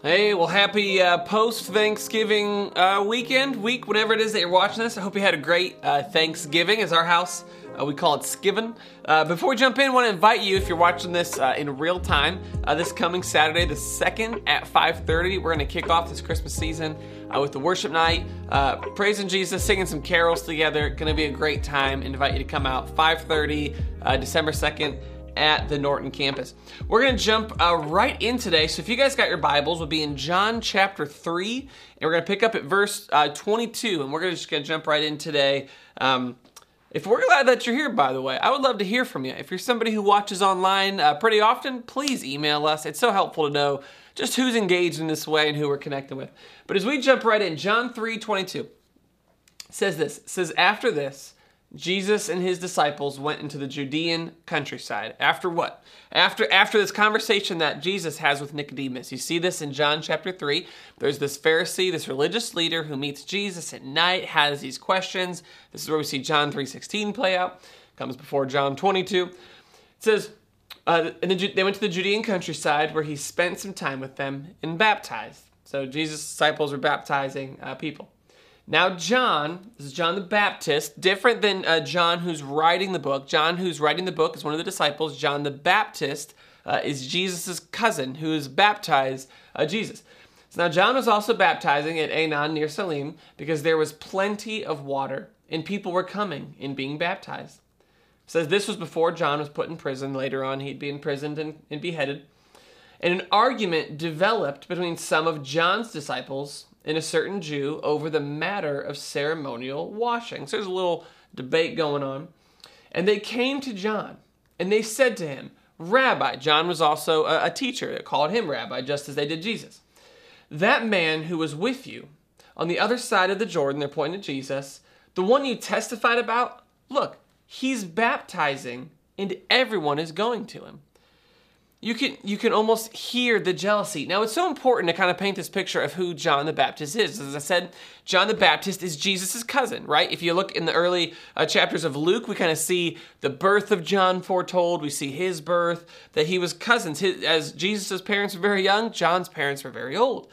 Hey, well, happy uh, post Thanksgiving uh, weekend, week, whatever it is that you're watching this. I hope you had a great uh, Thanksgiving, as our house uh, we call it Skiven. Uh, before we jump in, I want to invite you, if you're watching this uh, in real time, this coming Saturday, the second at 5:30, we're going to kick off this Christmas season with the worship night, praising Jesus, singing some carols together. Going to be a great time. Invite you to come out 5:30, December 2nd at the Norton campus. We're going to jump uh, right in today. So if you guys got your Bibles, we'll be in John chapter 3, and we're going to pick up at verse uh, 22, and we're gonna, just going to jump right in today. Um, if we're glad that you're here, by the way, I would love to hear from you. If you're somebody who watches online uh, pretty often, please email us. It's so helpful to know just who's engaged in this way and who we're connecting with. But as we jump right in, John 3 22 says this says, After this, Jesus and his disciples went into the Judean countryside. After what? After after this conversation that Jesus has with Nicodemus. You see this in John chapter 3. There's this Pharisee, this religious leader who meets Jesus at night, has these questions. This is where we see John 3:16 play out. Comes before John 22. It says uh, and they went to the Judean countryside where he spent some time with them and baptized. So Jesus' disciples were baptizing uh, people. Now, John, this is John the Baptist, different than uh, John who's writing the book. John, who's writing the book, is one of the disciples. John the Baptist uh, is Jesus' cousin who has baptized uh, Jesus. So now, John was also baptizing at Aenon near Salim because there was plenty of water and people were coming and being baptized. It says this was before John was put in prison. Later on, he'd be imprisoned and, and beheaded. And an argument developed between some of John's disciples and a certain Jew over the matter of ceremonial washing. So there's a little debate going on. And they came to John and they said to him, Rabbi, John was also a, a teacher that called him Rabbi, just as they did Jesus. That man who was with you on the other side of the Jordan, they're pointing to Jesus, the one you testified about, look, he's baptizing and everyone is going to him you can you can almost hear the jealousy. Now it's so important to kind of paint this picture of who John the Baptist is. As I said, John the Baptist is Jesus' cousin, right? If you look in the early uh, chapters of Luke, we kind of see the birth of John foretold. We see his birth, that he was cousins. His, as Jesus' parents were very young, John's parents were very old.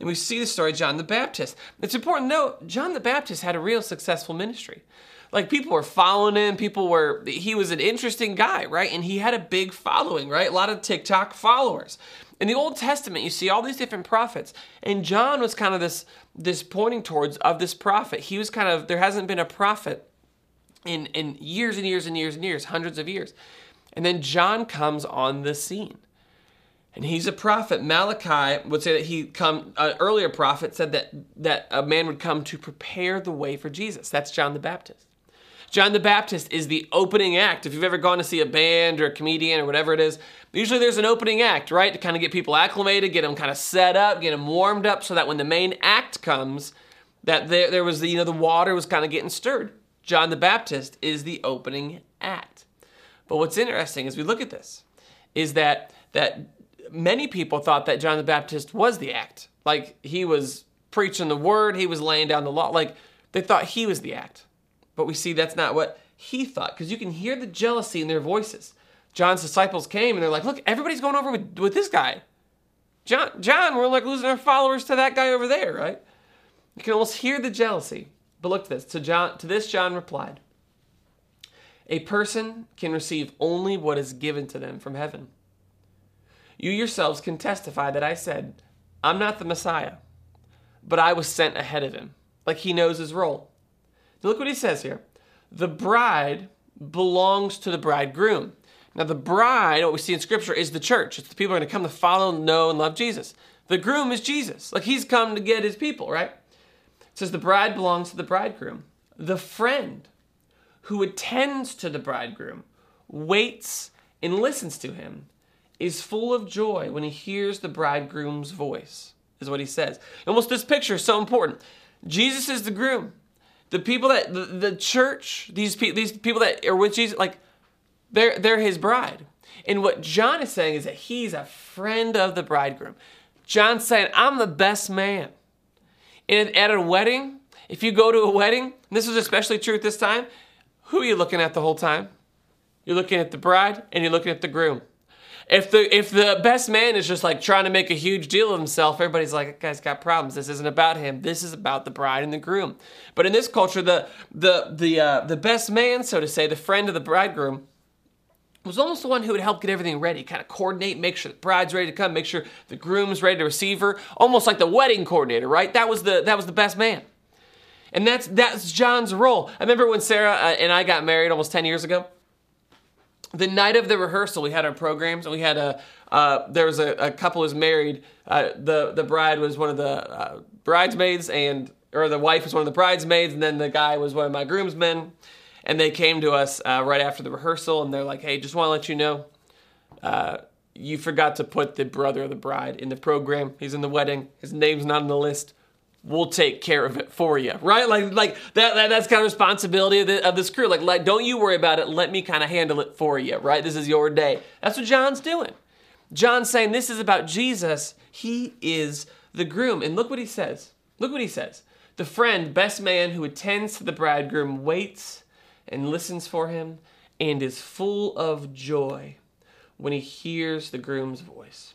And we see the story of John the Baptist. It's important to note, John the Baptist had a real successful ministry like people were following him people were he was an interesting guy right and he had a big following right a lot of tiktok followers in the old testament you see all these different prophets and john was kind of this this pointing towards of this prophet he was kind of there hasn't been a prophet in in years and years and years and years hundreds of years and then john comes on the scene and he's a prophet. Malachi would say that he come. An earlier prophet said that that a man would come to prepare the way for Jesus. That's John the Baptist. John the Baptist is the opening act. If you've ever gone to see a band or a comedian or whatever it is, usually there's an opening act, right? To kind of get people acclimated, get them kind of set up, get them warmed up so that when the main act comes, that there, there was the, you know, the water was kind of getting stirred. John the Baptist is the opening act. But what's interesting as we look at this is that that many people thought that John the Baptist was the act. Like he was preaching the word, he was laying down the law. Like they thought he was the act. But we see that's not what he thought, because you can hear the jealousy in their voices. John's disciples came and they're like, look, everybody's going over with, with this guy. John, John, we're like losing our followers to that guy over there, right? You can almost hear the jealousy. But look at this. To John, to this, John replied, A person can receive only what is given to them from heaven. You yourselves can testify that I said, I'm not the Messiah, but I was sent ahead of him. Like he knows his role. Look what he says here. The bride belongs to the bridegroom. Now, the bride, what we see in Scripture, is the church. It's the people who are going to come to follow, know, and love Jesus. The groom is Jesus. Like he's come to get his people, right? It says the bride belongs to the bridegroom. The friend who attends to the bridegroom, waits, and listens to him, is full of joy when he hears the bridegroom's voice, is what he says. Almost this picture is so important. Jesus is the groom the people that the, the church, these people, these people that are with Jesus, like they're they're his bride. And what John is saying is that he's a friend of the bridegroom. John's saying, I'm the best man. And at a wedding, if you go to a wedding, this is especially true at this time, who are you looking at the whole time? You're looking at the bride and you're looking at the groom. If the if the best man is just like trying to make a huge deal of himself, everybody's like, that guy's got problems. This isn't about him. This is about the bride and the groom. But in this culture, the the the uh, the best man, so to say, the friend of the bridegroom, was almost the one who would help get everything ready, kind of coordinate, make sure the bride's ready to come, make sure the groom's ready to receive her, almost like the wedding coordinator, right? That was the that was the best man. And that's that's John's role. I remember when Sarah uh, and I got married almost 10 years ago the night of the rehearsal, we had our programs, and we had a uh, there was a, a couple was married. Uh, the the bride was one of the uh, bridesmaids, and or the wife was one of the bridesmaids, and then the guy was one of my groomsmen. And they came to us uh, right after the rehearsal, and they're like, "Hey, just want to let you know, uh, you forgot to put the brother of the bride in the program. He's in the wedding. His name's not on the list." We'll take care of it for you, right? Like, like that, that that's kind of responsibility of, the, of this crew. Like, like, don't you worry about it. Let me kind of handle it for you, right? This is your day. That's what John's doing. John's saying this is about Jesus. He is the groom. And look what he says. Look what he says. The friend, best man who attends to the bridegroom, waits and listens for him and is full of joy when he hears the groom's voice.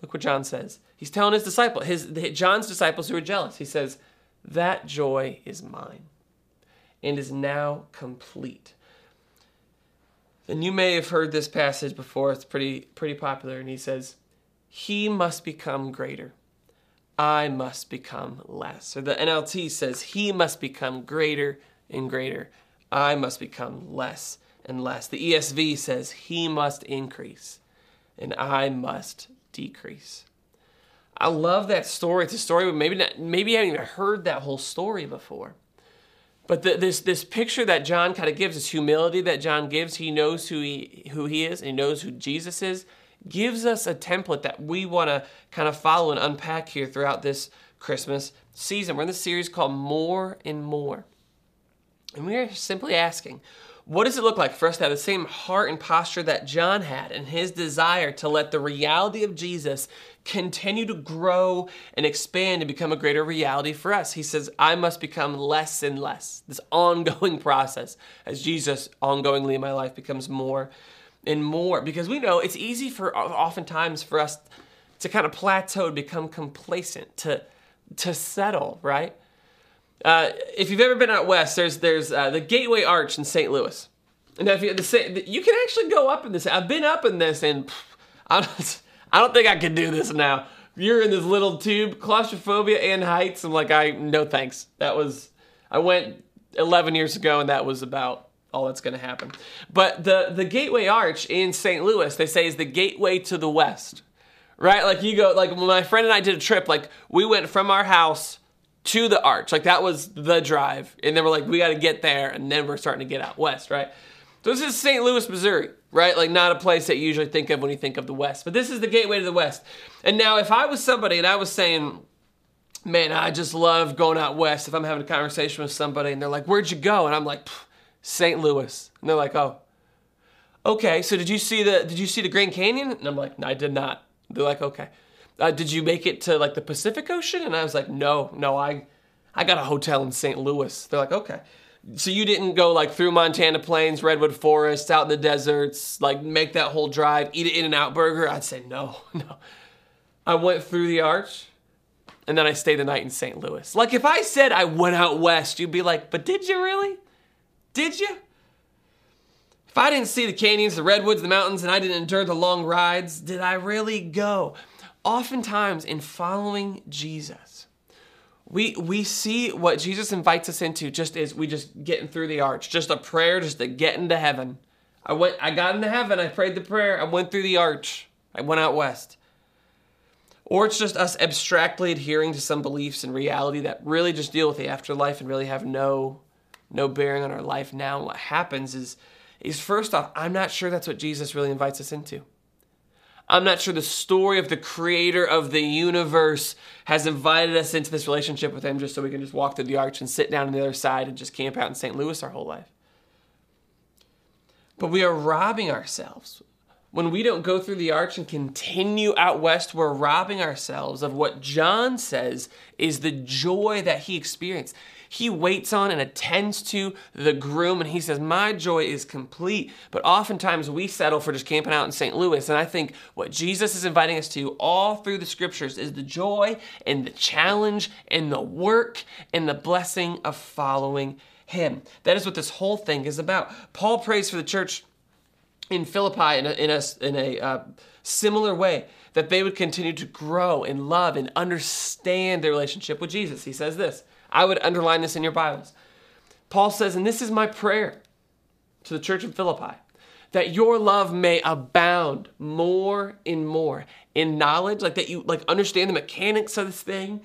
Look what John says. He's telling his disciple, his John's disciples who are jealous. He says, "That joy is mine and is now complete." And you may have heard this passage before. It's pretty pretty popular and he says, "He must become greater. I must become less." Or the NLT says, "He must become greater and greater. I must become less and less." The ESV says, "He must increase and I must decrease. I love that story. It's a story, but maybe not, maybe you haven't even heard that whole story before. But the, this this picture that John kind of gives, this humility that John gives, he knows who he who he is, and he knows who Jesus is, gives us a template that we want to kind of follow and unpack here throughout this Christmas season. We're in this series called More and More, and we are simply asking, what does it look like for us to have the same heart and posture that John had and his desire to let the reality of Jesus continue to grow and expand and become a greater reality for us? He says, I must become less and less. This ongoing process as Jesus ongoingly in my life becomes more and more. Because we know it's easy for oftentimes for us to kind of plateau, become complacent, to, to settle, right? Uh, if you've ever been out west, there's there's uh, the Gateway Arch in St. Louis. And if you, the, you can actually go up in this. I've been up in this, and pff, I, don't, I don't think I can do this now. You're in this little tube, claustrophobia and heights. I'm like, I no thanks. That was I went 11 years ago, and that was about all that's going to happen. But the the Gateway Arch in St. Louis, they say, is the gateway to the west. Right? Like you go, like my friend and I did a trip, like we went from our house to the arch. Like that was the drive. And then we're like, we got to get there. And then we're starting to get out west, right? So this is St. Louis, Missouri, right? Like not a place that you usually think of when you think of the west. But this is the gateway to the west. And now if I was somebody and I was saying, man, I just love going out west. If I'm having a conversation with somebody and they're like, where'd you go? And I'm like, St. Louis. And they're like, oh, okay. So did you see the, did you see the Grand Canyon? And I'm like, no, I did not. They're like, okay uh, did you make it to like the Pacific Ocean? And I was like, no, no, I, I got a hotel in St. Louis. They're like, okay. So you didn't go like through Montana plains, redwood forests, out in the deserts, like make that whole drive, eat an In-N-Out burger? I'd say no, no. I went through the arch and then I stayed the night in St. Louis. Like if I said I went out west, you'd be like, but did you really? Did you? If I didn't see the canyons, the redwoods, the mountains, and I didn't endure the long rides, did I really go? Oftentimes in following Jesus, we we see what Jesus invites us into just as we just getting through the arch, just a prayer, just to get into heaven. I went, I got into heaven, I prayed the prayer, I went through the arch, I went out west. Or it's just us abstractly adhering to some beliefs and reality that really just deal with the afterlife and really have no no bearing on our life now. And what happens is is first off, I'm not sure that's what Jesus really invites us into. I'm not sure the story of the creator of the universe has invited us into this relationship with him just so we can just walk through the arch and sit down on the other side and just camp out in St. Louis our whole life. But we are robbing ourselves when we don't go through the arch and continue out west, we're robbing ourselves of what John says is the joy that he experienced. He waits on and attends to the groom, and he says, My joy is complete. But oftentimes we settle for just camping out in St. Louis. And I think what Jesus is inviting us to all through the scriptures is the joy and the challenge and the work and the blessing of following him. That is what this whole thing is about. Paul prays for the church in Philippi in a, in a, in a uh, similar way that they would continue to grow in love and understand their relationship with Jesus. He says this I would underline this in your Bibles. Paul says, and this is my prayer to the church of Philippi, that your love may abound more and more in knowledge, like that you like understand the mechanics of this thing,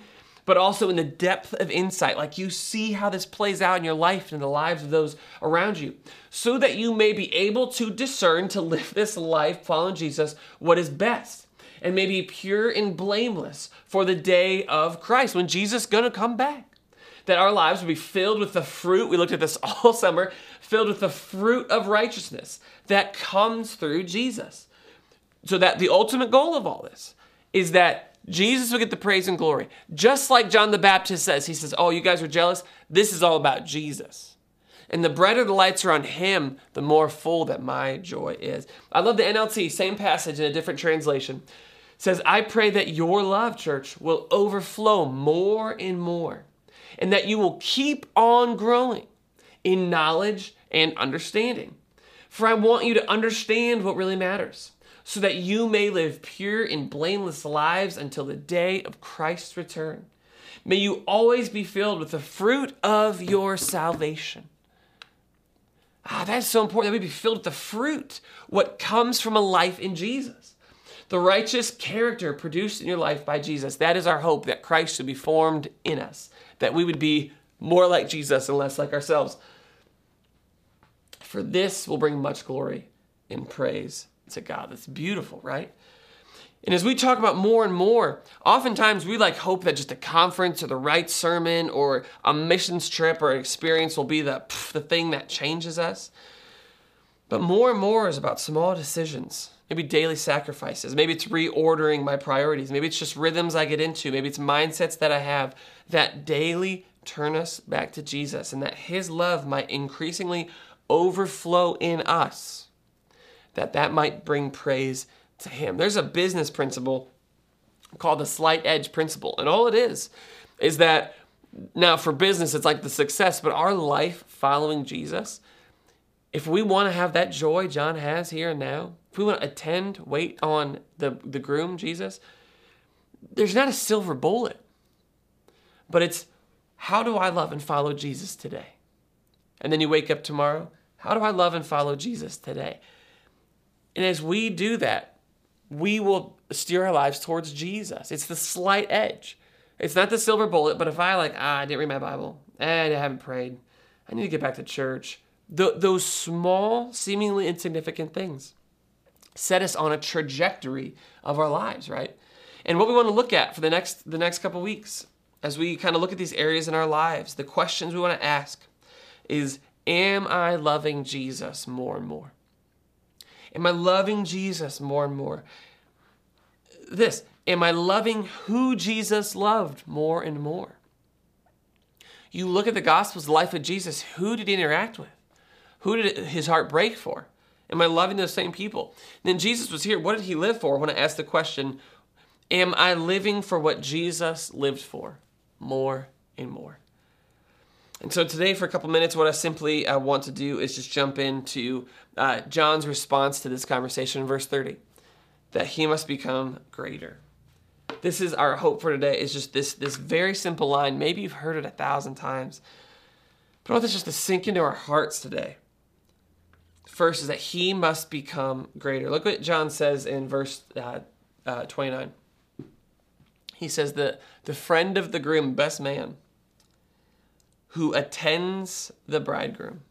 but also in the depth of insight, like you see how this plays out in your life and in the lives of those around you, so that you may be able to discern to live this life following Jesus what is best and may be pure and blameless for the day of Christ when Jesus is going to come back that our lives would be filled with the fruit. We looked at this all summer, filled with the fruit of righteousness that comes through Jesus. So that the ultimate goal of all this is that Jesus will get the praise and glory. Just like John the Baptist says, he says, Oh, you guys are jealous? This is all about Jesus. And the brighter the lights are on him, the more full that my joy is. I love the NLT, same passage in a different translation. It says, I pray that your love, church, will overflow more and more and that you will keep on growing in knowledge and understanding. For I want you to understand what really matters, so that you may live pure and blameless lives until the day of Christ's return. May you always be filled with the fruit of your salvation. Ah, that's so important that we be filled with the fruit, what comes from a life in Jesus. The righteous character produced in your life by Jesus. That is our hope that Christ should be formed in us that we would be more like Jesus and less like ourselves. For this will bring much glory and praise to God. That's beautiful, right? And as we talk about more and more, oftentimes we like hope that just a conference or the right sermon or a missions trip or an experience will be the, the thing that changes us. But more and more is about small decisions, maybe daily sacrifices. Maybe it's reordering my priorities. Maybe it's just rhythms I get into. Maybe it's mindsets that I have that daily turn us back to Jesus and that His love might increasingly overflow in us, that that might bring praise to Him. There's a business principle called the slight edge principle, and all it is is that now for business it's like the success, but our life following Jesus, if we want to have that joy John has here and now, if we want to attend, wait on the, the groom, Jesus, there's not a silver bullet but it's how do I love and follow Jesus today? And then you wake up tomorrow, how do I love and follow Jesus today? And as we do that, we will steer our lives towards Jesus. It's the slight edge. It's not the silver bullet, but if I like, ah, I didn't read my Bible, and I haven't prayed, I need to get back to church. Th- those small, seemingly insignificant things set us on a trajectory of our lives, right? And what we want to look at for the next the next couple weeks as we kind of look at these areas in our lives, the questions we want to ask is Am I loving Jesus more and more? Am I loving Jesus more and more? This, am I loving who Jesus loved more and more? You look at the Gospels, the life of Jesus, who did he interact with? Who did his heart break for? Am I loving those same people? And then Jesus was here. What did he live for? When I want to ask the question Am I living for what Jesus lived for? more and more. And so today, for a couple minutes, what I simply uh, want to do is just jump into uh, John's response to this conversation in verse 30 that he must become greater. This is our hope for today, is just this, this very simple line. Maybe you've heard it a thousand times, but I want this just to sink into our hearts today. First is that he must become greater. Look what John says in verse uh, uh 29 he says that the friend of the groom, best man, who attends the bridegroom,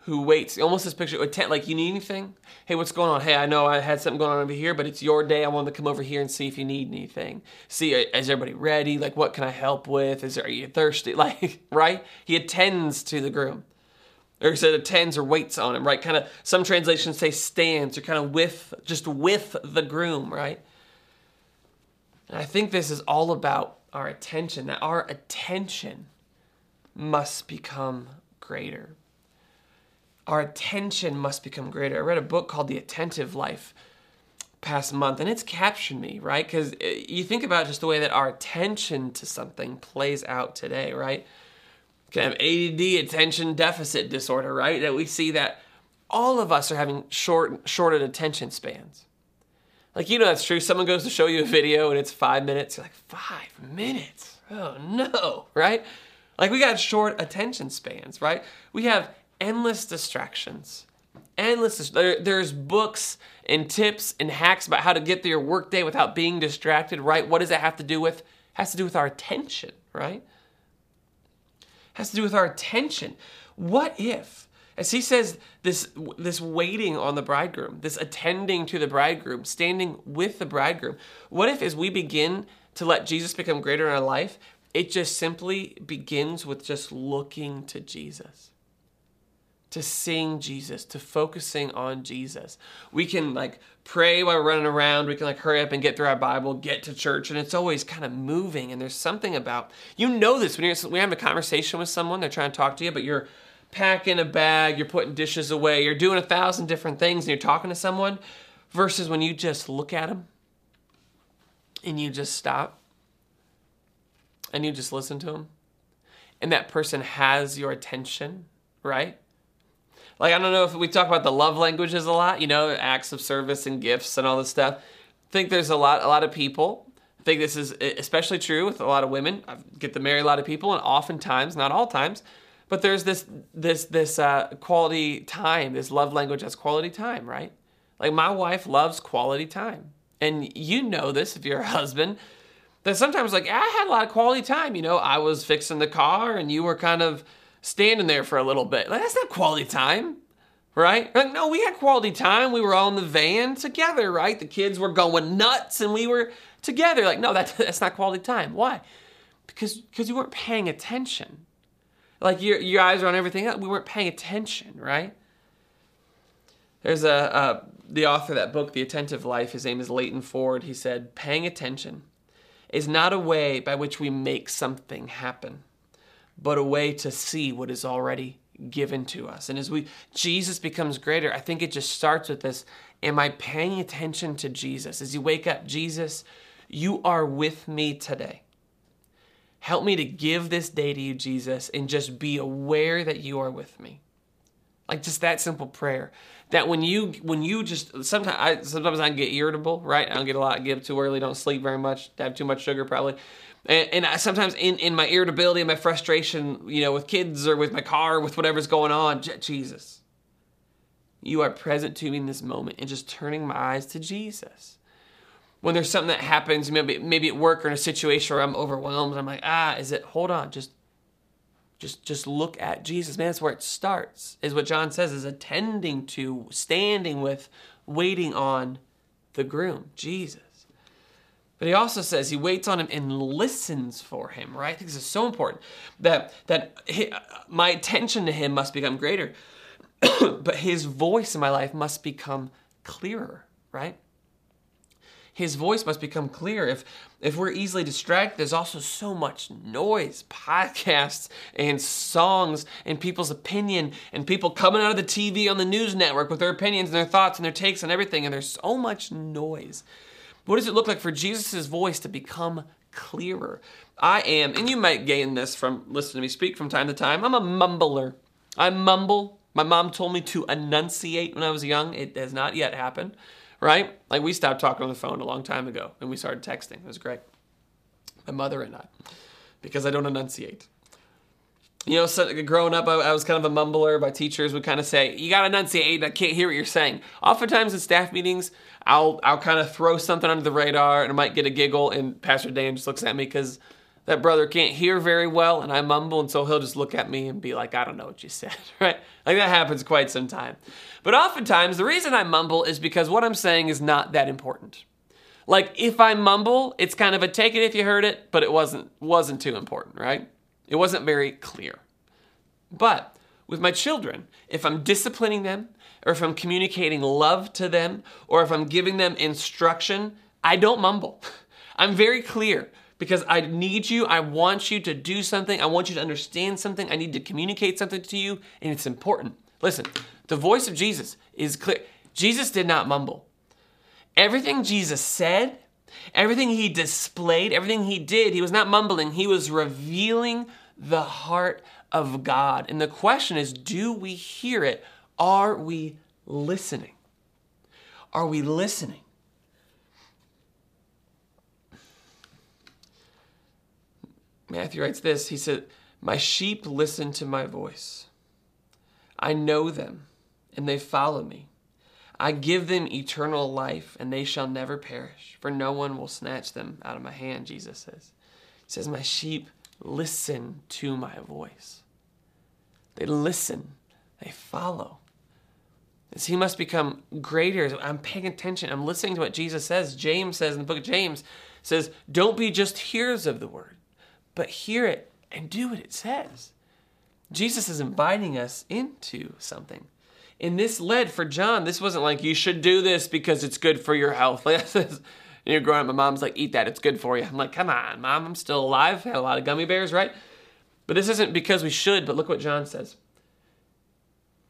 who waits, almost this picture, attend, like, you need anything? Hey, what's going on? Hey, I know I had something going on over here, but it's your day. I wanted to come over here and see if you need anything. See, uh, is everybody ready? Like, what can I help with? Is there, are you thirsty? Like, right? He attends to the groom. Or said attends or waits on him, right? Kind of some translations say stands or kind of with, just with the groom, right? And I think this is all about our attention, that our attention must become greater. Our attention must become greater. I read a book called The Attentive Life past month and it's captured me, right? Because uh, you think about just the way that our attention to something plays out today, right? Kind of ADD, attention deficit disorder, right? That we see that all of us are having short, shorted attention spans. Like, you know, that's true. Someone goes to show you a video and it's five minutes. You're like, five minutes? Oh, no, right? Like, we got short attention spans, right? We have endless distractions. Endless. There, there's books and tips and hacks about how to get through your workday without being distracted, right? What does it have to do with? It has to do with our attention, right? Has to do with our attention. What if as he says, this, this waiting on the bridegroom, this attending to the bridegroom, standing with the bridegroom. What if, as we begin to let Jesus become greater in our life, it just simply begins with just looking to Jesus? To seeing Jesus, to focusing on Jesus. We can like pray while we're running around. We can like hurry up and get through our Bible, get to church, and it's always kind of moving. And there's something about you know this when you're you're having a conversation with someone, they're trying to talk to you, but you're packing a bag, you're putting dishes away, you're doing a thousand different things, and you're talking to someone, versus when you just look at them and you just stop and you just listen to them, and that person has your attention, right? Like, I don't know if we talk about the love languages a lot, you know, acts of service and gifts and all this stuff. I think there's a lot, a lot of people. I think this is especially true with a lot of women. I get to marry a lot of people, and oftentimes, not all times, but there's this this this uh, quality time, this love language as quality time, right? Like my wife loves quality time, and you know this if you're a husband. That sometimes like I had a lot of quality time. You know, I was fixing the car, and you were kind of standing there for a little bit. Like that's not quality time, right? Like, no, we had quality time. We were all in the van together, right? The kids were going nuts, and we were together. Like, no, that, that's not quality time. Why? Because because you weren't paying attention like your, your eyes are on everything else. We weren't paying attention, right? There's a, the author of that book, The Attentive Life. His name is Leighton Ford. He said, "Paying attention is not a way by which we make something happen, but a way to see what is already given to us." And as we Jesus becomes greater, I think it just starts with this: Am I paying attention to Jesus? As you wake up, Jesus, you are with me today. Help me to give this day to you, Jesus, and just be aware that you are with me. Like just that simple prayer. That when you when you just sometimes I sometimes I get irritable, right? I don't get a lot, get up too early, don't sleep very much, have too much sugar probably. And, and I, sometimes in, in my irritability and my frustration, you know, with kids or with my car, with whatever's going on, Jesus, you are present to me in this moment and just turning my eyes to Jesus when there's something that happens, maybe maybe at work or in a situation where I'm overwhelmed, I'm like, ah, is it? Hold on, just just just look at Jesus. Man, that's where it starts. Is what John says is attending to, standing with, waiting on the groom, Jesus. But he also says he waits on him and listens for him, right? I think this is so important that that he, my attention to him must become greater, but his voice in my life must become clearer, right? His voice must become clear. If if we're easily distracted, there's also so much noise, podcasts and songs and people's opinion and people coming out of the TV on the news network with their opinions and their thoughts and their takes and everything, and there's so much noise. What does it look like for Jesus' voice to become clearer? I am, and you might gain this from listening to me speak from time to time. I'm a mumbler. I mumble. My mom told me to enunciate when I was young. It has not yet happened right? Like we stopped talking on the phone a long time ago and we started texting. It was great. My mother and I, because I don't enunciate. You know, so growing up, I, I, was kind of a mumbler. My teachers would kind of say, "You got to enunciate. I can't hear what you're saying." Oftentimes in staff meetings, I'll I'll kind of throw something under the radar, and I might get a giggle, and Pastor Dan just looks at me because that brother can't hear very well, and I mumble, and so he'll just look at me and be like, "I don't know what you said," right? Like that happens quite some time. But oftentimes, the reason I mumble is because what I'm saying is not that important. Like if I mumble, it's kind of a take it if you heard it, but it wasn't wasn't too important, right? It wasn't very clear. But with my children. If I'm disciplining them, or if I'm communicating love to them, or if I'm giving them instruction, I don't mumble. I'm very clear because I need you. I want you to do something. I want you to understand something. I need to communicate something to you, and it's important. Listen, the voice of Jesus is clear. Jesus did not mumble. Everything Jesus said, everything he displayed, everything he did, he was not mumbling. He was revealing the heart of God. And the question is do we hear it? Are we listening? Are we listening? Matthew writes this He said, My sheep listen to my voice. I know them, and they follow me. I give them eternal life, and they shall never perish, for no one will snatch them out of my hand, Jesus says. He says, My sheep listen to my voice. They listen, they follow. As he must become greater. I'm paying attention. I'm listening to what Jesus says. James says in the book of James, says, Don't be just hearers of the word, but hear it and do what it says. Jesus is inviting us into something. And this led for John, this wasn't like you should do this because it's good for your health. Like you're growing up, my mom's like, eat that, it's good for you. I'm like, come on, mom, I'm still alive. Had a lot of gummy bears, right? But this isn't because we should, but look what John says.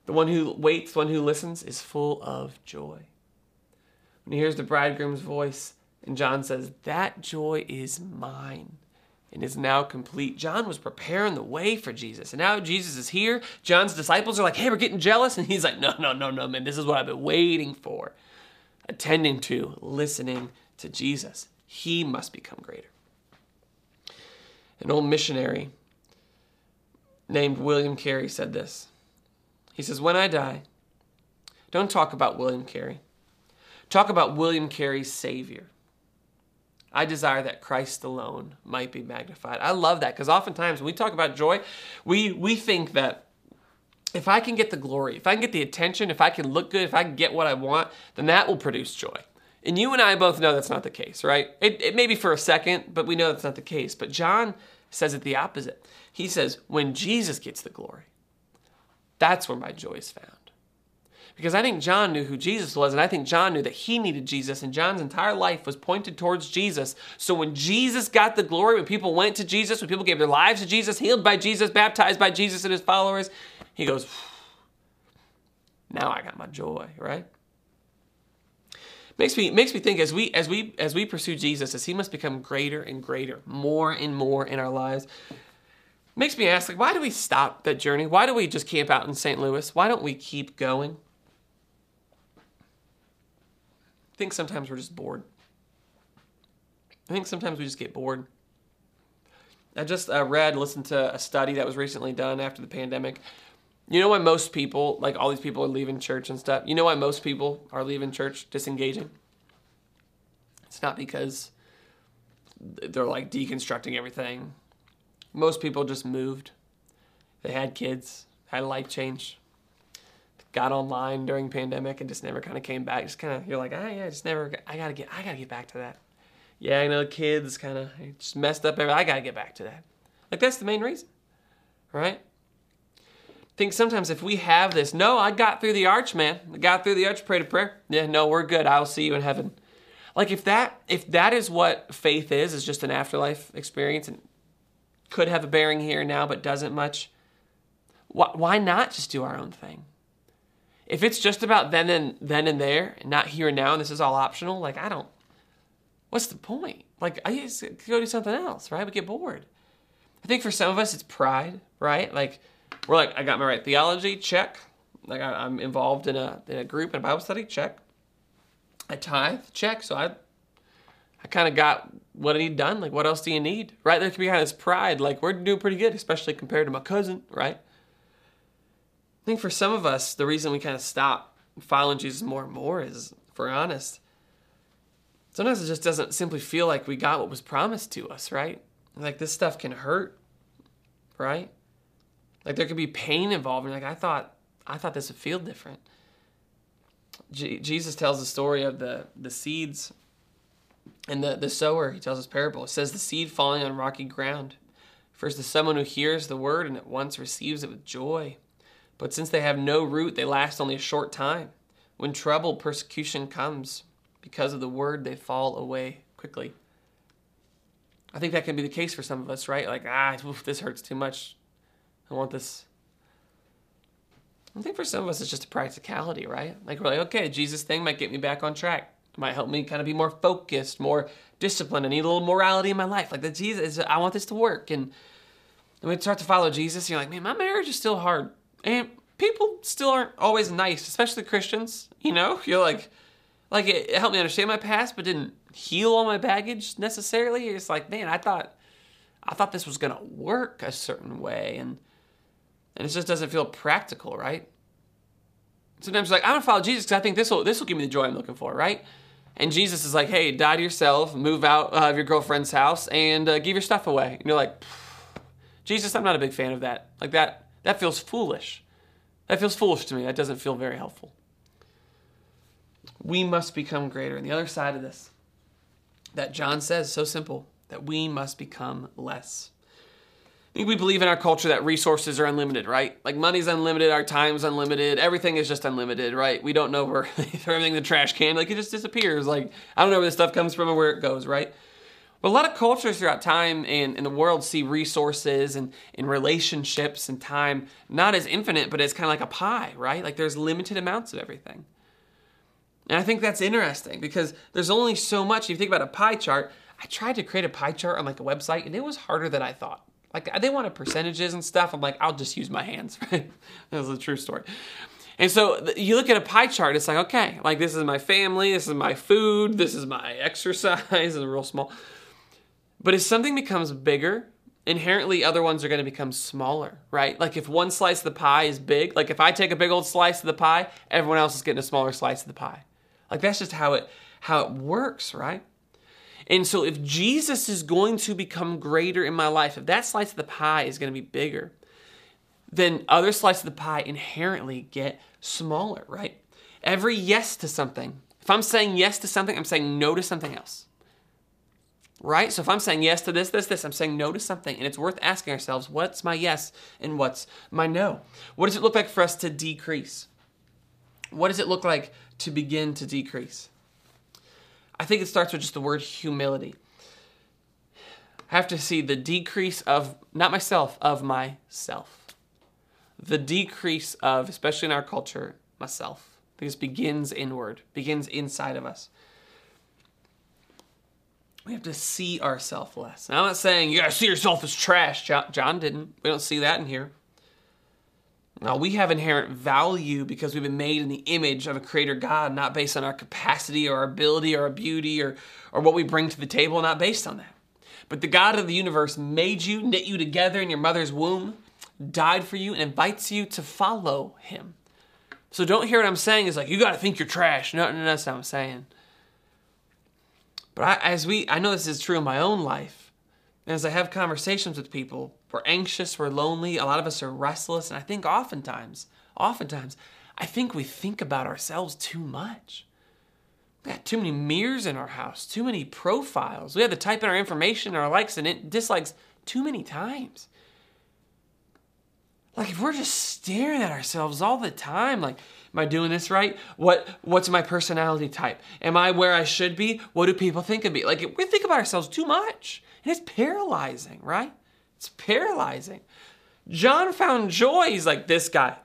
The one who waits, the one who listens, is full of joy. When he hears the bridegroom's voice, and John says, That joy is mine and is now complete. John was preparing the way for Jesus. And now Jesus is here. John's disciples are like, hey, we're getting jealous. And he's like, no, no, no, no, man. This is what I've been waiting for. Attending to, listening to Jesus. He must become greater. An old missionary named William Carey said this. He says, When I die, don't talk about William Carey. Talk about William Carey's Savior. I desire that Christ alone might be magnified. I love that because oftentimes when we talk about joy, we, we think that if I can get the glory, if I can get the attention, if I can look good, if I can get what I want, then that will produce joy. And you and I both know that's not the case, right? It, it may be for a second, but we know that's not the case. But John says it the opposite. He says, when Jesus gets the glory, that's where my joy is found. Because I think John knew who Jesus was, and I think John knew that he needed Jesus, and John's entire life was pointed towards Jesus. So when Jesus got the glory, when people went to Jesus, when people gave their lives to Jesus, healed by Jesus, baptized by Jesus and his followers, he goes, now I got my joy, right? Makes me makes me think as we as we as we pursue Jesus, as he must become greater and greater, more and more in our lives. Makes me ask, like, why do we stop that journey? Why do we just camp out in St. Louis? Why don't we keep going? I think sometimes we're just bored. I think sometimes we just get bored. I just uh, read, listened to a study that was recently done after the pandemic. You know why most people, like all these people, are leaving church and stuff? You know why most people are leaving church, disengaging? It's not because they're like deconstructing everything. Most people just moved. They had kids, had a life change, got online during pandemic and just never kind of came back. Just kind of you're like, ah, yeah, just never. I gotta get, I gotta get back to that. Yeah, I know kids kind of just messed up. Everything. I gotta get back to that. Like that's the main reason, right? think sometimes if we have this, no, I got through the arch, man. I got through the arch, prayed a prayer. Yeah, no, we're good. I'll see you in heaven. Like if that if that is what faith is, is just an afterlife experience and could have a bearing here now, but doesn't much. Why not just do our own thing? If it's just about then and then and there, and not here and now, and this is all optional, like I don't. What's the point? Like I just go do something else, right? We get bored. I think for some of us it's pride, right? Like we're like, I got my right theology, check. Like I, am involved in a in a group in a Bible study, check. I tithe, check. So I I kind of got what I need done. Like what else do you need, right? There can be kind of this pride. Like we're doing pretty good, especially compared to my cousin, right? I think for some of us, the reason we kind of stop following Jesus more and more is, if we're honest, sometimes it just doesn't simply feel like we got what was promised to us, right? Like this stuff can hurt, right? Like there could be pain involved. And like I thought, I thought this would feel different. G- Jesus tells the story of the the seeds and the the sower. He tells this parable. It says the seed falling on rocky ground. First, the someone who hears the word and at once receives it with joy But since they have no root, they last only a short time. When trouble, persecution comes, because of the word, they fall away quickly. I think that can be the case for some of us, right? Like, ah, oof, this hurts too much. I want this. I think for some of us, it's just a practicality, right? Like, we're like, okay, Jesus thing might get me back on track. It might help me kind of be more focused, more disciplined. I need a little morality in my life. Like, the Jesus, I want this to work. And, and we start to follow Jesus, and you're like, man, my marriage is still hard. And people still aren't always nice, especially Christians. You know, you're like, like it, helped me understand my past, but didn't heal all my baggage necessarily. It's like, man, I thought, I thought this was gonna work a certain way, and and it just doesn't feel practical, right? Sometimes like I'm gonna follow Jesus because I think this will this will give me the joy I'm looking for, right? And Jesus is like, hey, die to yourself, move out of your girlfriend's house, and uh, give your stuff away. And you're like, Jesus, I'm not a big fan of that. Like that, that feels foolish. That feels foolish to me. That doesn't feel very helpful. We must become greater. And the other side of this, that John says, so simple, that we must become less. I think we believe in our culture that resources are unlimited, right? Like money's unlimited, our time's unlimited, everything is just unlimited, right? We don't know where everything in the trash can, like it just disappears. Like I don't know where this stuff comes from or where it goes, right? But a lot of cultures throughout time and in the world see resources and, and relationships and time not as infinite, but as kind of like a pie, right? Like there's limited amounts of everything. And I think that's interesting because there's only so much. If you think about a pie chart, I tried to create a pie chart on like a website and it was harder than I thought. Like they wanted percentages and stuff. I'm like, I'll just use my hands. that was a true story. And so you look at a pie chart, it's like, okay, like this is my family, this is my food, this is my exercise, and real small. But if something becomes bigger, inherently other ones are going to become smaller, right? Like if one slice of the pie is big, like if I take a big old slice of the pie, everyone else is getting a smaller slice of the pie. Like that's just how it how it works, right? And so if Jesus is going to become greater in my life, if that slice of the pie is going to be bigger, then other slices of the pie inherently get smaller, right? Every yes to something. If I'm saying yes to something, I'm saying no to something else. Right? So if I'm saying yes to this, this, this, I'm saying no to something. And it's worth asking ourselves, what's my yes and what's my no? What does it look like for us to decrease? What does it look like to begin to decrease? I think it starts with just the word humility. I have to see the decrease of, not myself, of myself. The decrease of, especially in our culture, myself. Because begins inward, begins inside of us. We have to see ourselves less. Now, I'm not saying you gotta see yourself as trash. John, John didn't. We don't see that in here. Now, we have inherent value because we've been made in the image of a creator God, not based on our capacity or our ability or our beauty or, or what we bring to the table, not based on that. But the God of the universe made you, knit you together in your mother's womb, died for you, and invites you to follow him. So don't hear what I'm saying is like, you got to think you're trash. No, no, that's not what I'm saying. But I, as we, I know this is true in my own life And as I have conversations with people, we're anxious, we're lonely, a lot of us are restless, and I think oftentimes, oftentimes, I think we think about ourselves too much. We got too many mirrors in our house, too many profiles. We have to type in our information, our likes and dislikes too many times. Like if we're just staring at ourselves all the time, like, am I doing this right? What what's my personality type? Am I where I should be? What do people think of me? Like we think about ourselves too much. And it's paralyzing, right? It's paralyzing. John found joy. He's like, this guy.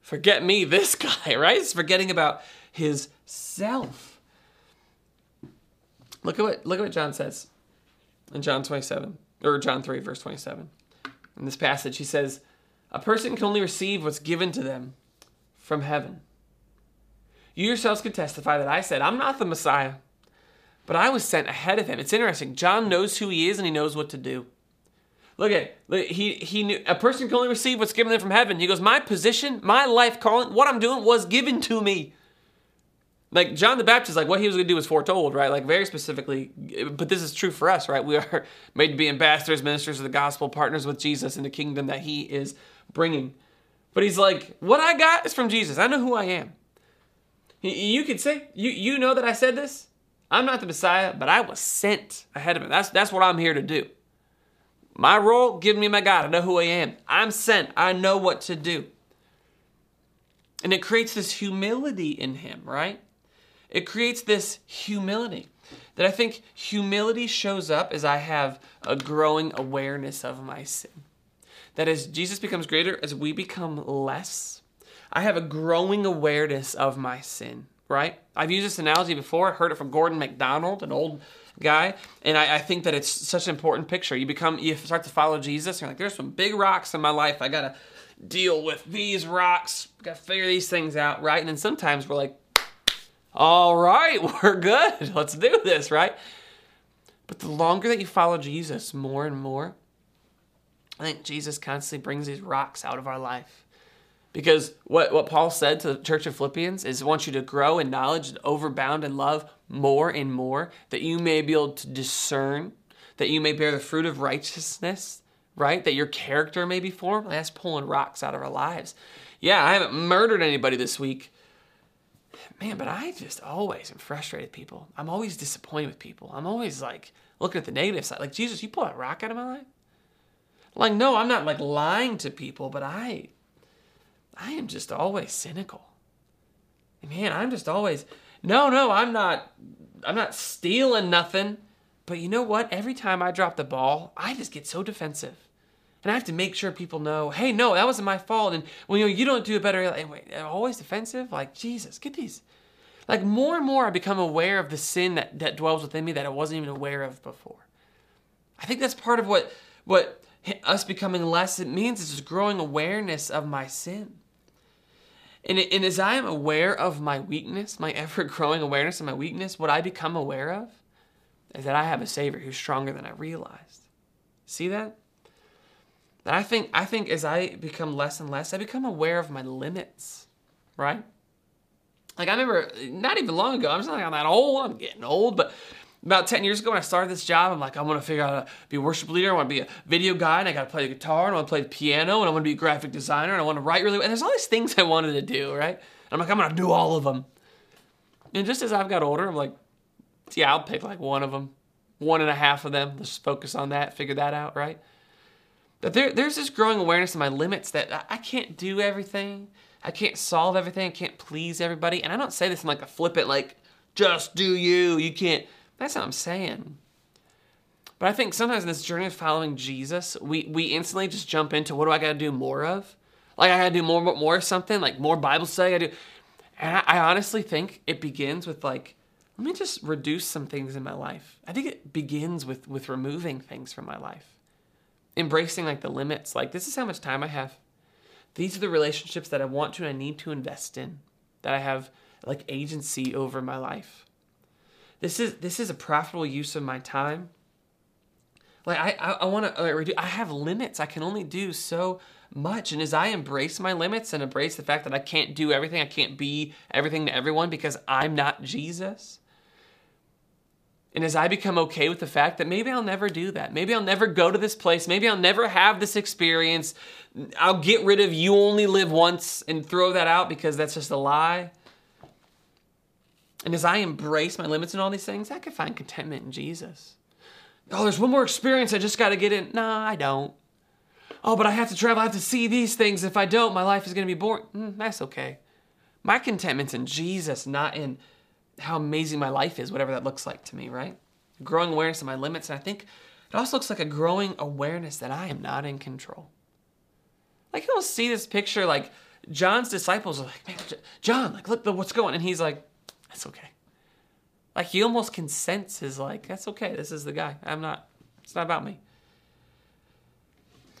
Forget me, this guy, right? He's forgetting about his self. Look at what look at what John says in John 27, or John 3, verse 27. In this passage, he says, A person can only receive what's given to them from heaven. You yourselves can testify that I said, I'm not the Messiah but I was sent ahead of him. It's interesting. John knows who he is and he knows what to do. Look at look, he he knew a person can only receive what's given them from heaven. He goes, my position, my life calling, what I'm doing was given to me. Like John the Baptist, like what he was going to do was foretold, right? Like very specifically. But this is true for us, right? We are made to be ambassadors, ministers of the gospel, partners with Jesus in the kingdom that He is bringing. But he's like, what I got is from Jesus. I know who I am. You could say, you you know that I said this. I'm not the Messiah, but I was sent ahead of him. That's, that's what I'm here to do. My role, give me my God. I know who I am. I'm sent. I know what to do. And it creates this humility in him, right? It creates this humility that I think humility shows up as I have a growing awareness of my sin. That as Jesus becomes greater, as we become less, I have a growing awareness of my sin, right? I've used this analogy before. I heard it from Gordon MacDonald, an old guy, and I, I, think that it's such an important picture. You become, you start to follow Jesus, you're like, there's some big rocks in my life. I gotta deal with these rocks. Gotta figure these things out, right? And then sometimes we're like, all right, we're good. Let's do this, right? But the longer that you follow Jesus more and more, I think Jesus constantly brings these rocks out of our life. Because what, what Paul said to the church of Philippians is, I want you to grow in knowledge and overbound in love more and more, that you may be able to discern, that you may bear the fruit of righteousness, right? That your character may be formed. That's pulling rocks out of our lives. Yeah, I haven't murdered anybody this week, man, but I just always am frustrated with people. I'm always disappointed with people. I'm always like looking at the negative side. Like, Jesus, you pull that rock out of my life? Like, no, I'm not like lying to people, but I I am just always cynical. Man, I'm just always no, no, I'm not I'm not stealing nothing. But you know what? Every time I drop the ball, I just get so defensive. And I have to make sure people know, hey, no, that wasn't my fault. And when well, you know you don't do it better, like, wait, always defensive. Like Jesus, get these. Like more and more, I become aware of the sin that that dwells within me that I wasn't even aware of before. I think that's part of what what us becoming less it means it's just growing awareness of my sin. And, and as I am aware of my weakness, my ever growing awareness of my weakness, what I become aware of is that I have a Savior who's stronger than I realized. See that? And I think I think as I become less and less, I become aware of my limits, right? Like I remember not even long ago, I'm just not that old, I'm getting old, but about 10 years ago when I started this job, I'm like, I want to figure out how to be a worship leader. I want to be a video guy and I got to play the guitar and I want to play the piano and I want to be a graphic designer and I want to write really well. And there's all these things I wanted to do, right? And I'm like, I'm going to do all of them. And just as I've got older, I'm like, yeah, I'll pick like one of them, one and a half of them. Let's focus on that, figure that out, right? But there, there's this growing awareness of my limits that I can't do everything. I can't solve everything. I can't please everybody. And I don't say this in like a flippant, like, just do you. You can't. That's what I'm saying. But I think sometimes in this journey of following Jesus, we, we instantly just jump into what do I got to do more of? Like, I got to do more, more of something, like more Bible study. I do. And I, I honestly think it begins with like, let me just reduce some things in my life. I think it begins with with removing things from my life embracing like the limits like this is how much time i have these are the relationships that i want to and i need to invest in that i have like agency over my life this is this is a profitable use of my time. Like i i, I want to i have limits. I can only do so much. And as i embrace my limits and embrace the fact that i can't do everything i can't be everything to everyone because i'm not jesus and as I become okay with the fact that maybe I'll never do that, maybe I'll never go to this place, maybe I'll never have this experience, I'll get rid of you only live once and throw that out because that's just a lie. And as I embrace my limits and all these things, I can find contentment in Jesus. Oh, there's one more experience I just got to get in. Nah, I don't. Oh, but I have to travel, I have to see these things. If I don't, my life is going to be boring. Mm, that's okay. My contentment's in Jesus, not in how amazing my life is, whatever that looks like to me, right? Growing awareness of my limits. And I think it also looks like a growing awareness that I am not in control. Like you'll see this picture, like John's disciples are like, man, John, like look what's going, and he's like, that's okay. Like he almost consents, is like, that's okay. This is the guy. I'm not. It's not about me.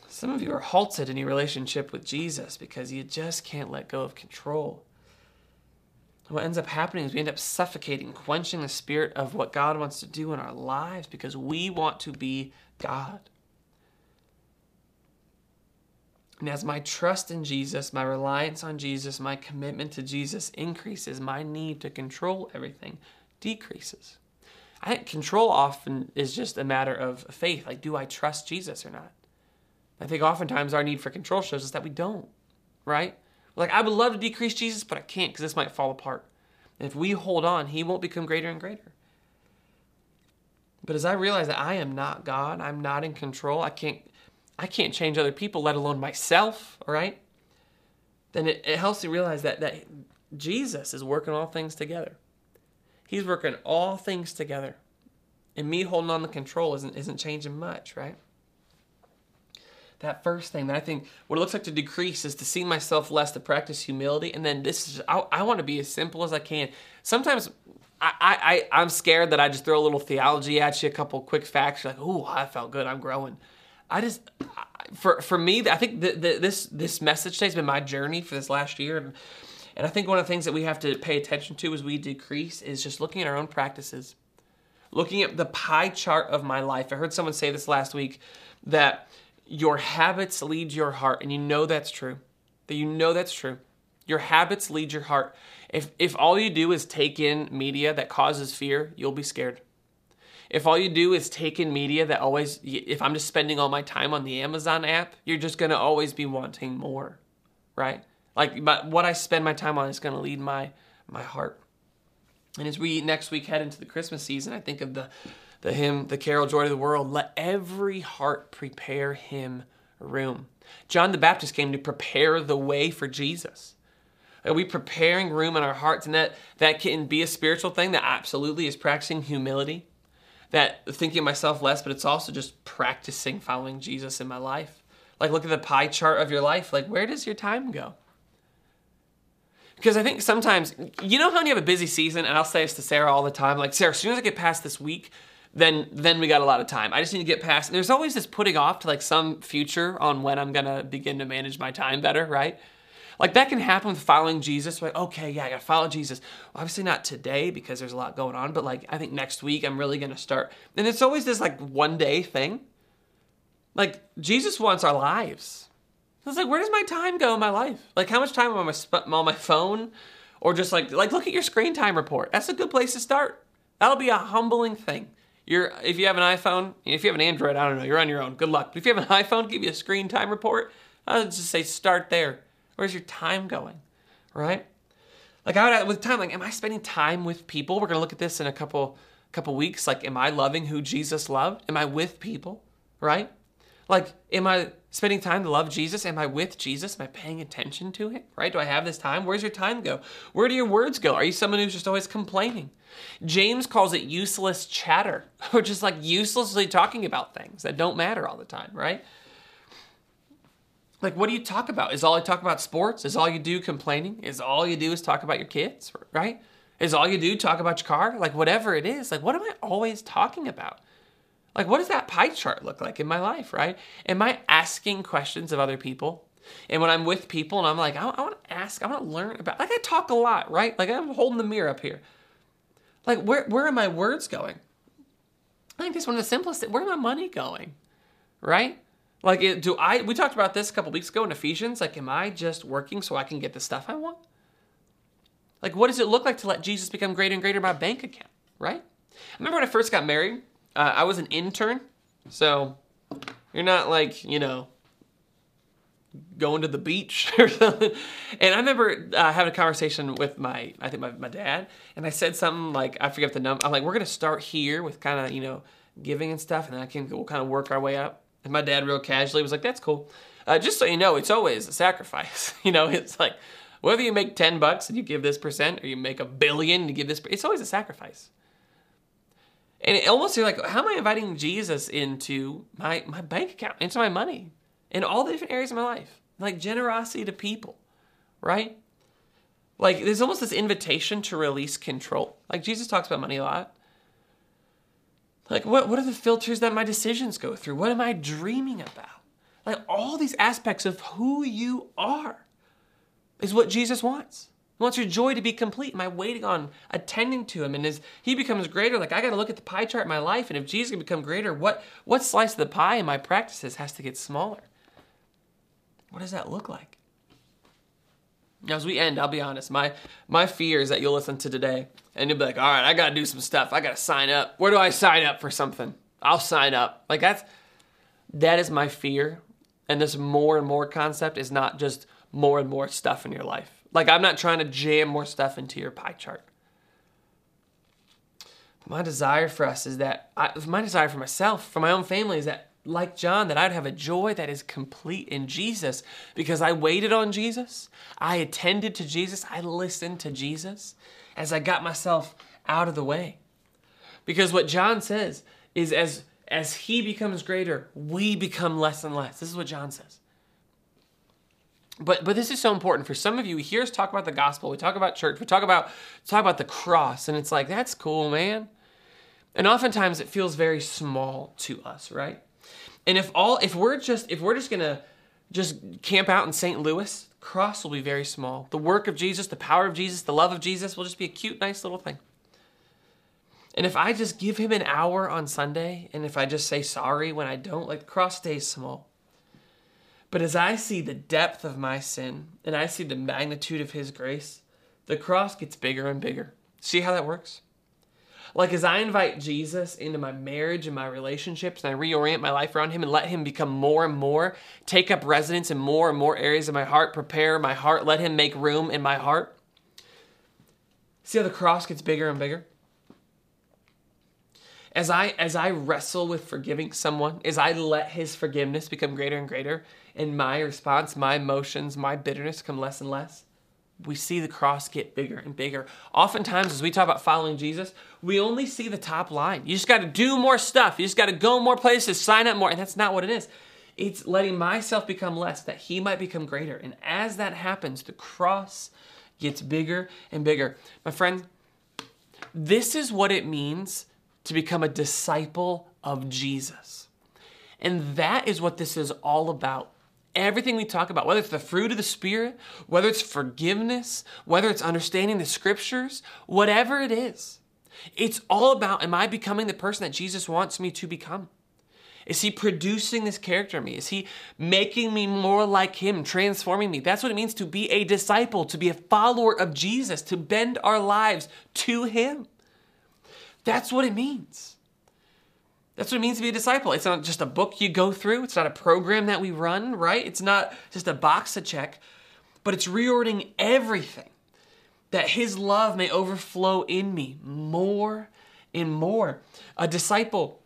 Some of you are halted in your relationship with Jesus because you just can't let go of control what ends up happening is we end up suffocating, quenching the spirit of what God wants to do in our lives because we want to be God. And as my trust in Jesus, my reliance on Jesus, my commitment to Jesus increases, my need to control everything decreases. I think control often is just a matter of faith. Like, do I trust Jesus or not? I think oftentimes our need for control shows us that we don't, right? Like, I would love to decrease Jesus, but I can't because this might fall apart. And if we hold on, he won't become greater and greater. But as I realize that I am not God, I'm not in control, I can't I can't change other people, let alone myself, all right? then it, it helps you realize that that Jesus is working all things together. He's working all things together. And me holding on the control isn't isn't changing much, right? That first thing that I think what it looks like to decrease is to see myself less, to practice humility, and then this is I, I want to be as simple as I can. Sometimes I, I, I'm scared that I just throw a little theology at you, a couple quick facts. You're like, oh, I felt good. I'm growing. I just, for for me, I think the, the, this this message today has been my journey for this last year, and and I think one of the things that we have to pay attention to as we decrease is just looking at our own practices, looking at the pie chart of my life. I heard someone say this last week that your habits lead your heart, and you know that's true. That you know that's true. Your habits lead your heart. If, if all you do is take in media that causes fear, you'll be scared. If all you do is take in media that always, if I'm just spending all my time on the Amazon app, you're just going to always be wanting more, right? Like what I spend my time on is going to lead my my heart. And as we next week head into the Christmas season, I think of the the hymn, the carol, joy to the world. Let every heart prepare him room. John the Baptist came to prepare the way for Jesus. Are we preparing room in our hearts? And that, that can be a spiritual thing that absolutely is practicing humility, that thinking myself less, but it's also just practicing following Jesus in my life. Like, look at the pie chart of your life. Like, where does your time go? Because I think sometimes, you know how when you have a busy season, and I'll say this to Sarah all the time, like, Sarah, as soon as I get past this week, then then we got a lot of time. I just need to get past. There's always this putting off to like some future on when I'm gonna begin to manage my time better, right? Like that can happen with following Jesus. Like, okay, yeah, I gotta follow Jesus. Well, obviously not today because there's a lot going on, but like I think next week I'm really gonna start. And it's always this like one day thing. Like Jesus wants our lives. So it's like, where does my time go in my life? Like, how much time am I on my phone, or just like like look at your screen time report. That's a good place to start. That'll be a humbling thing. You're if you have an iPhone, if you have an Android, I don't know, you're on your own. Good luck. But if you have an iPhone, give you a screen time report. I'll just say start there. Where's your time going? Right? Like I would uh, with time, like, am I spending time with people? We're gonna look at this in a couple couple weeks. Like, am I loving who Jesus loved? Am I with people? Right? Like, am I spending time to love Jesus? Am I with Jesus? Am I paying attention to him? Right? Do I have this time? Where's your time go? Where do your words go? Are you someone who's just always complaining? James calls it useless chatter, or just like uselessly talking about things that don't matter all the time, right? Like, what do you talk about? Is all you talk about sports? Is all you do complaining? Is all you do is talk about your kids, right? Is all you do talk about your car? Like, whatever it is, like, what am I always talking about? Like, what does that pie chart look like in my life, right? Am I asking questions of other people? And when I'm with people and I'm like, I, I want to ask, I want to learn about, like, I talk a lot, right? Like, I'm holding the mirror up here. Like, where, where are my words going? I think this one of the simplest, where my money going, right? Like, do I? We talked about this a couple weeks ago in Ephesians. Like, am I just working so I can get the stuff I want? Like, what does it look like to let Jesus become greater and greater in my bank account? Right? I remember when I first got married. Uh, I was an intern, so you're not like you know going to the beach or something. And I remember uh, having a conversation with my, I think my, my dad, and I said something like, I forget the number. I'm like, we're gonna start here with kind of you know giving and stuff, and then I can we'll kind of work our way up. And my dad, real casually, was like, "That's cool." Uh, just so you know, it's always a sacrifice. you know, it's like whether you make ten bucks and you give this percent, or you make a billion and you give this, it's always a sacrifice. And it almost you're like, how am I inviting Jesus into my my bank account, into my money, in all the different areas of my life, like generosity to people, right? Like there's almost this invitation to release control. Like Jesus talks about money a lot. Like, what, what are the filters that my decisions go through? What am I dreaming about? Like, all these aspects of who you are is what Jesus wants. He wants your joy to be complete. Am I waiting on attending to him? And as he becomes greater, like I got to look at the pie chart in my life. And if Jesus can become greater, what, what slice of the pie in my practices has to get smaller? What does that look like? As we end, I'll be honest. My my fear is that you'll listen to today and you'll be like, "All right, I got to do some stuff. I got to sign up. Where do I sign up for something? I'll sign up." Like that's that is my fear. And this more and more concept is not just more and more stuff in your life. Like I'm not trying to jam more stuff into your pie chart. My desire for us is that I, my desire for myself, for my own family, is that like John, that I'd have a joy that is complete in Jesus because I waited on Jesus, I attended to Jesus, I listened to Jesus as I got myself out of the way. Because what John says is as as he becomes greater, we become less and less. This is what John says. But but this is so important for some of you. We hear us talk about the gospel, we talk about church, we talk about talk about the cross, and it's like that's cool, man. And oftentimes it feels very small to us, right? And if all if we're just if we're just gonna just camp out in St. Louis, cross will be very small. The work of Jesus, the power of Jesus, the love of Jesus will just be a cute, nice little thing. And if I just give him an hour on Sunday, and if I just say sorry when I don't, like the cross stays small. But as I see the depth of my sin and I see the magnitude of his grace, the cross gets bigger and bigger. See how that works? Like as I invite Jesus into my marriage and my relationships and I reorient my life around him and let him become more and more, take up residence in more and more areas of my heart, prepare my heart, let him make room in my heart. See how the cross gets bigger and bigger? As I as I wrestle with forgiving someone, as I let his forgiveness become greater and greater, and my response, my emotions, my bitterness come less and less, we see the cross get bigger and bigger. Oftentimes, as we talk about following Jesus, we only see the top line. You just got to do more stuff. You just got to go more places, sign up more. And that's not what it is. It's letting myself become less, that He might become greater. And as that happens, the cross gets bigger and bigger. My friend, this is what it means to become a disciple of Jesus. And that is what this is all about everything we talk about, whether it's the fruit of the Spirit, whether it's forgiveness, whether it's understanding the scriptures, whatever it is, it's all about am I becoming the person that Jesus wants me to become? Is he producing this character in me? Is he making me more like him, transforming me? That's what it means to be a disciple, to be a follower of Jesus, to bend our lives to him. That's what it means. That's what it means to be a disciple. It's not just a book you go through, it's not a program that we run, right? It's not just a box to check, but it's reordering everything that His love may overflow in me more and more. A disciple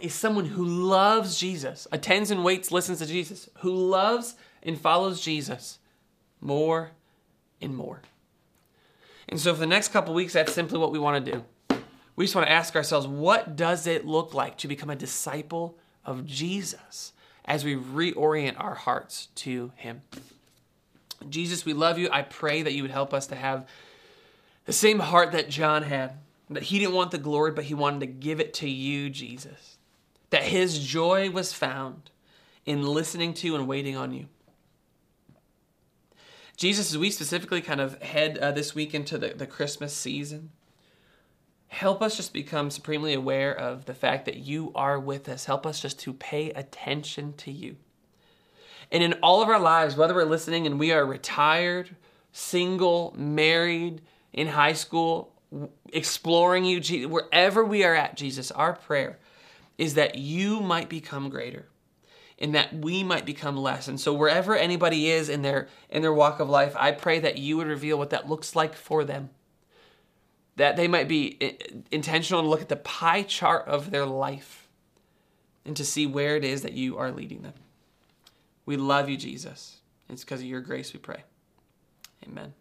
is someone who loves Jesus, attends and waits, listens to Jesus, who loves and follows Jesus more and more. And so, for the next couple weeks, that's simply what we want to do we just want to ask ourselves what does it look like to become a disciple of Jesus as we reorient our hearts to Him? Jesus, we love you. I pray that you would help us to have the same heart that John had, that he didn't want the glory, but he wanted to give it to you, Jesus. That his joy was found in listening to and waiting on you. Jesus, as we specifically kind of head uh, this week into the, the Christmas season, help us just become supremely aware of the fact that you are with us. Help us just to pay attention to you. And in all of our lives, whether we're listening and we are retired, single, married, in high school, exploring you, wherever we are at, Jesus, our prayer is that you might become greater and that we might become less. And so wherever anybody is in their in their walk of life, I pray that you would reveal what that looks like for them that they might be eh, intentional and look at the pie chart of their life and to see where it is that you are leading them. We love you, Jesus. It's because of your grace we pray. Amen.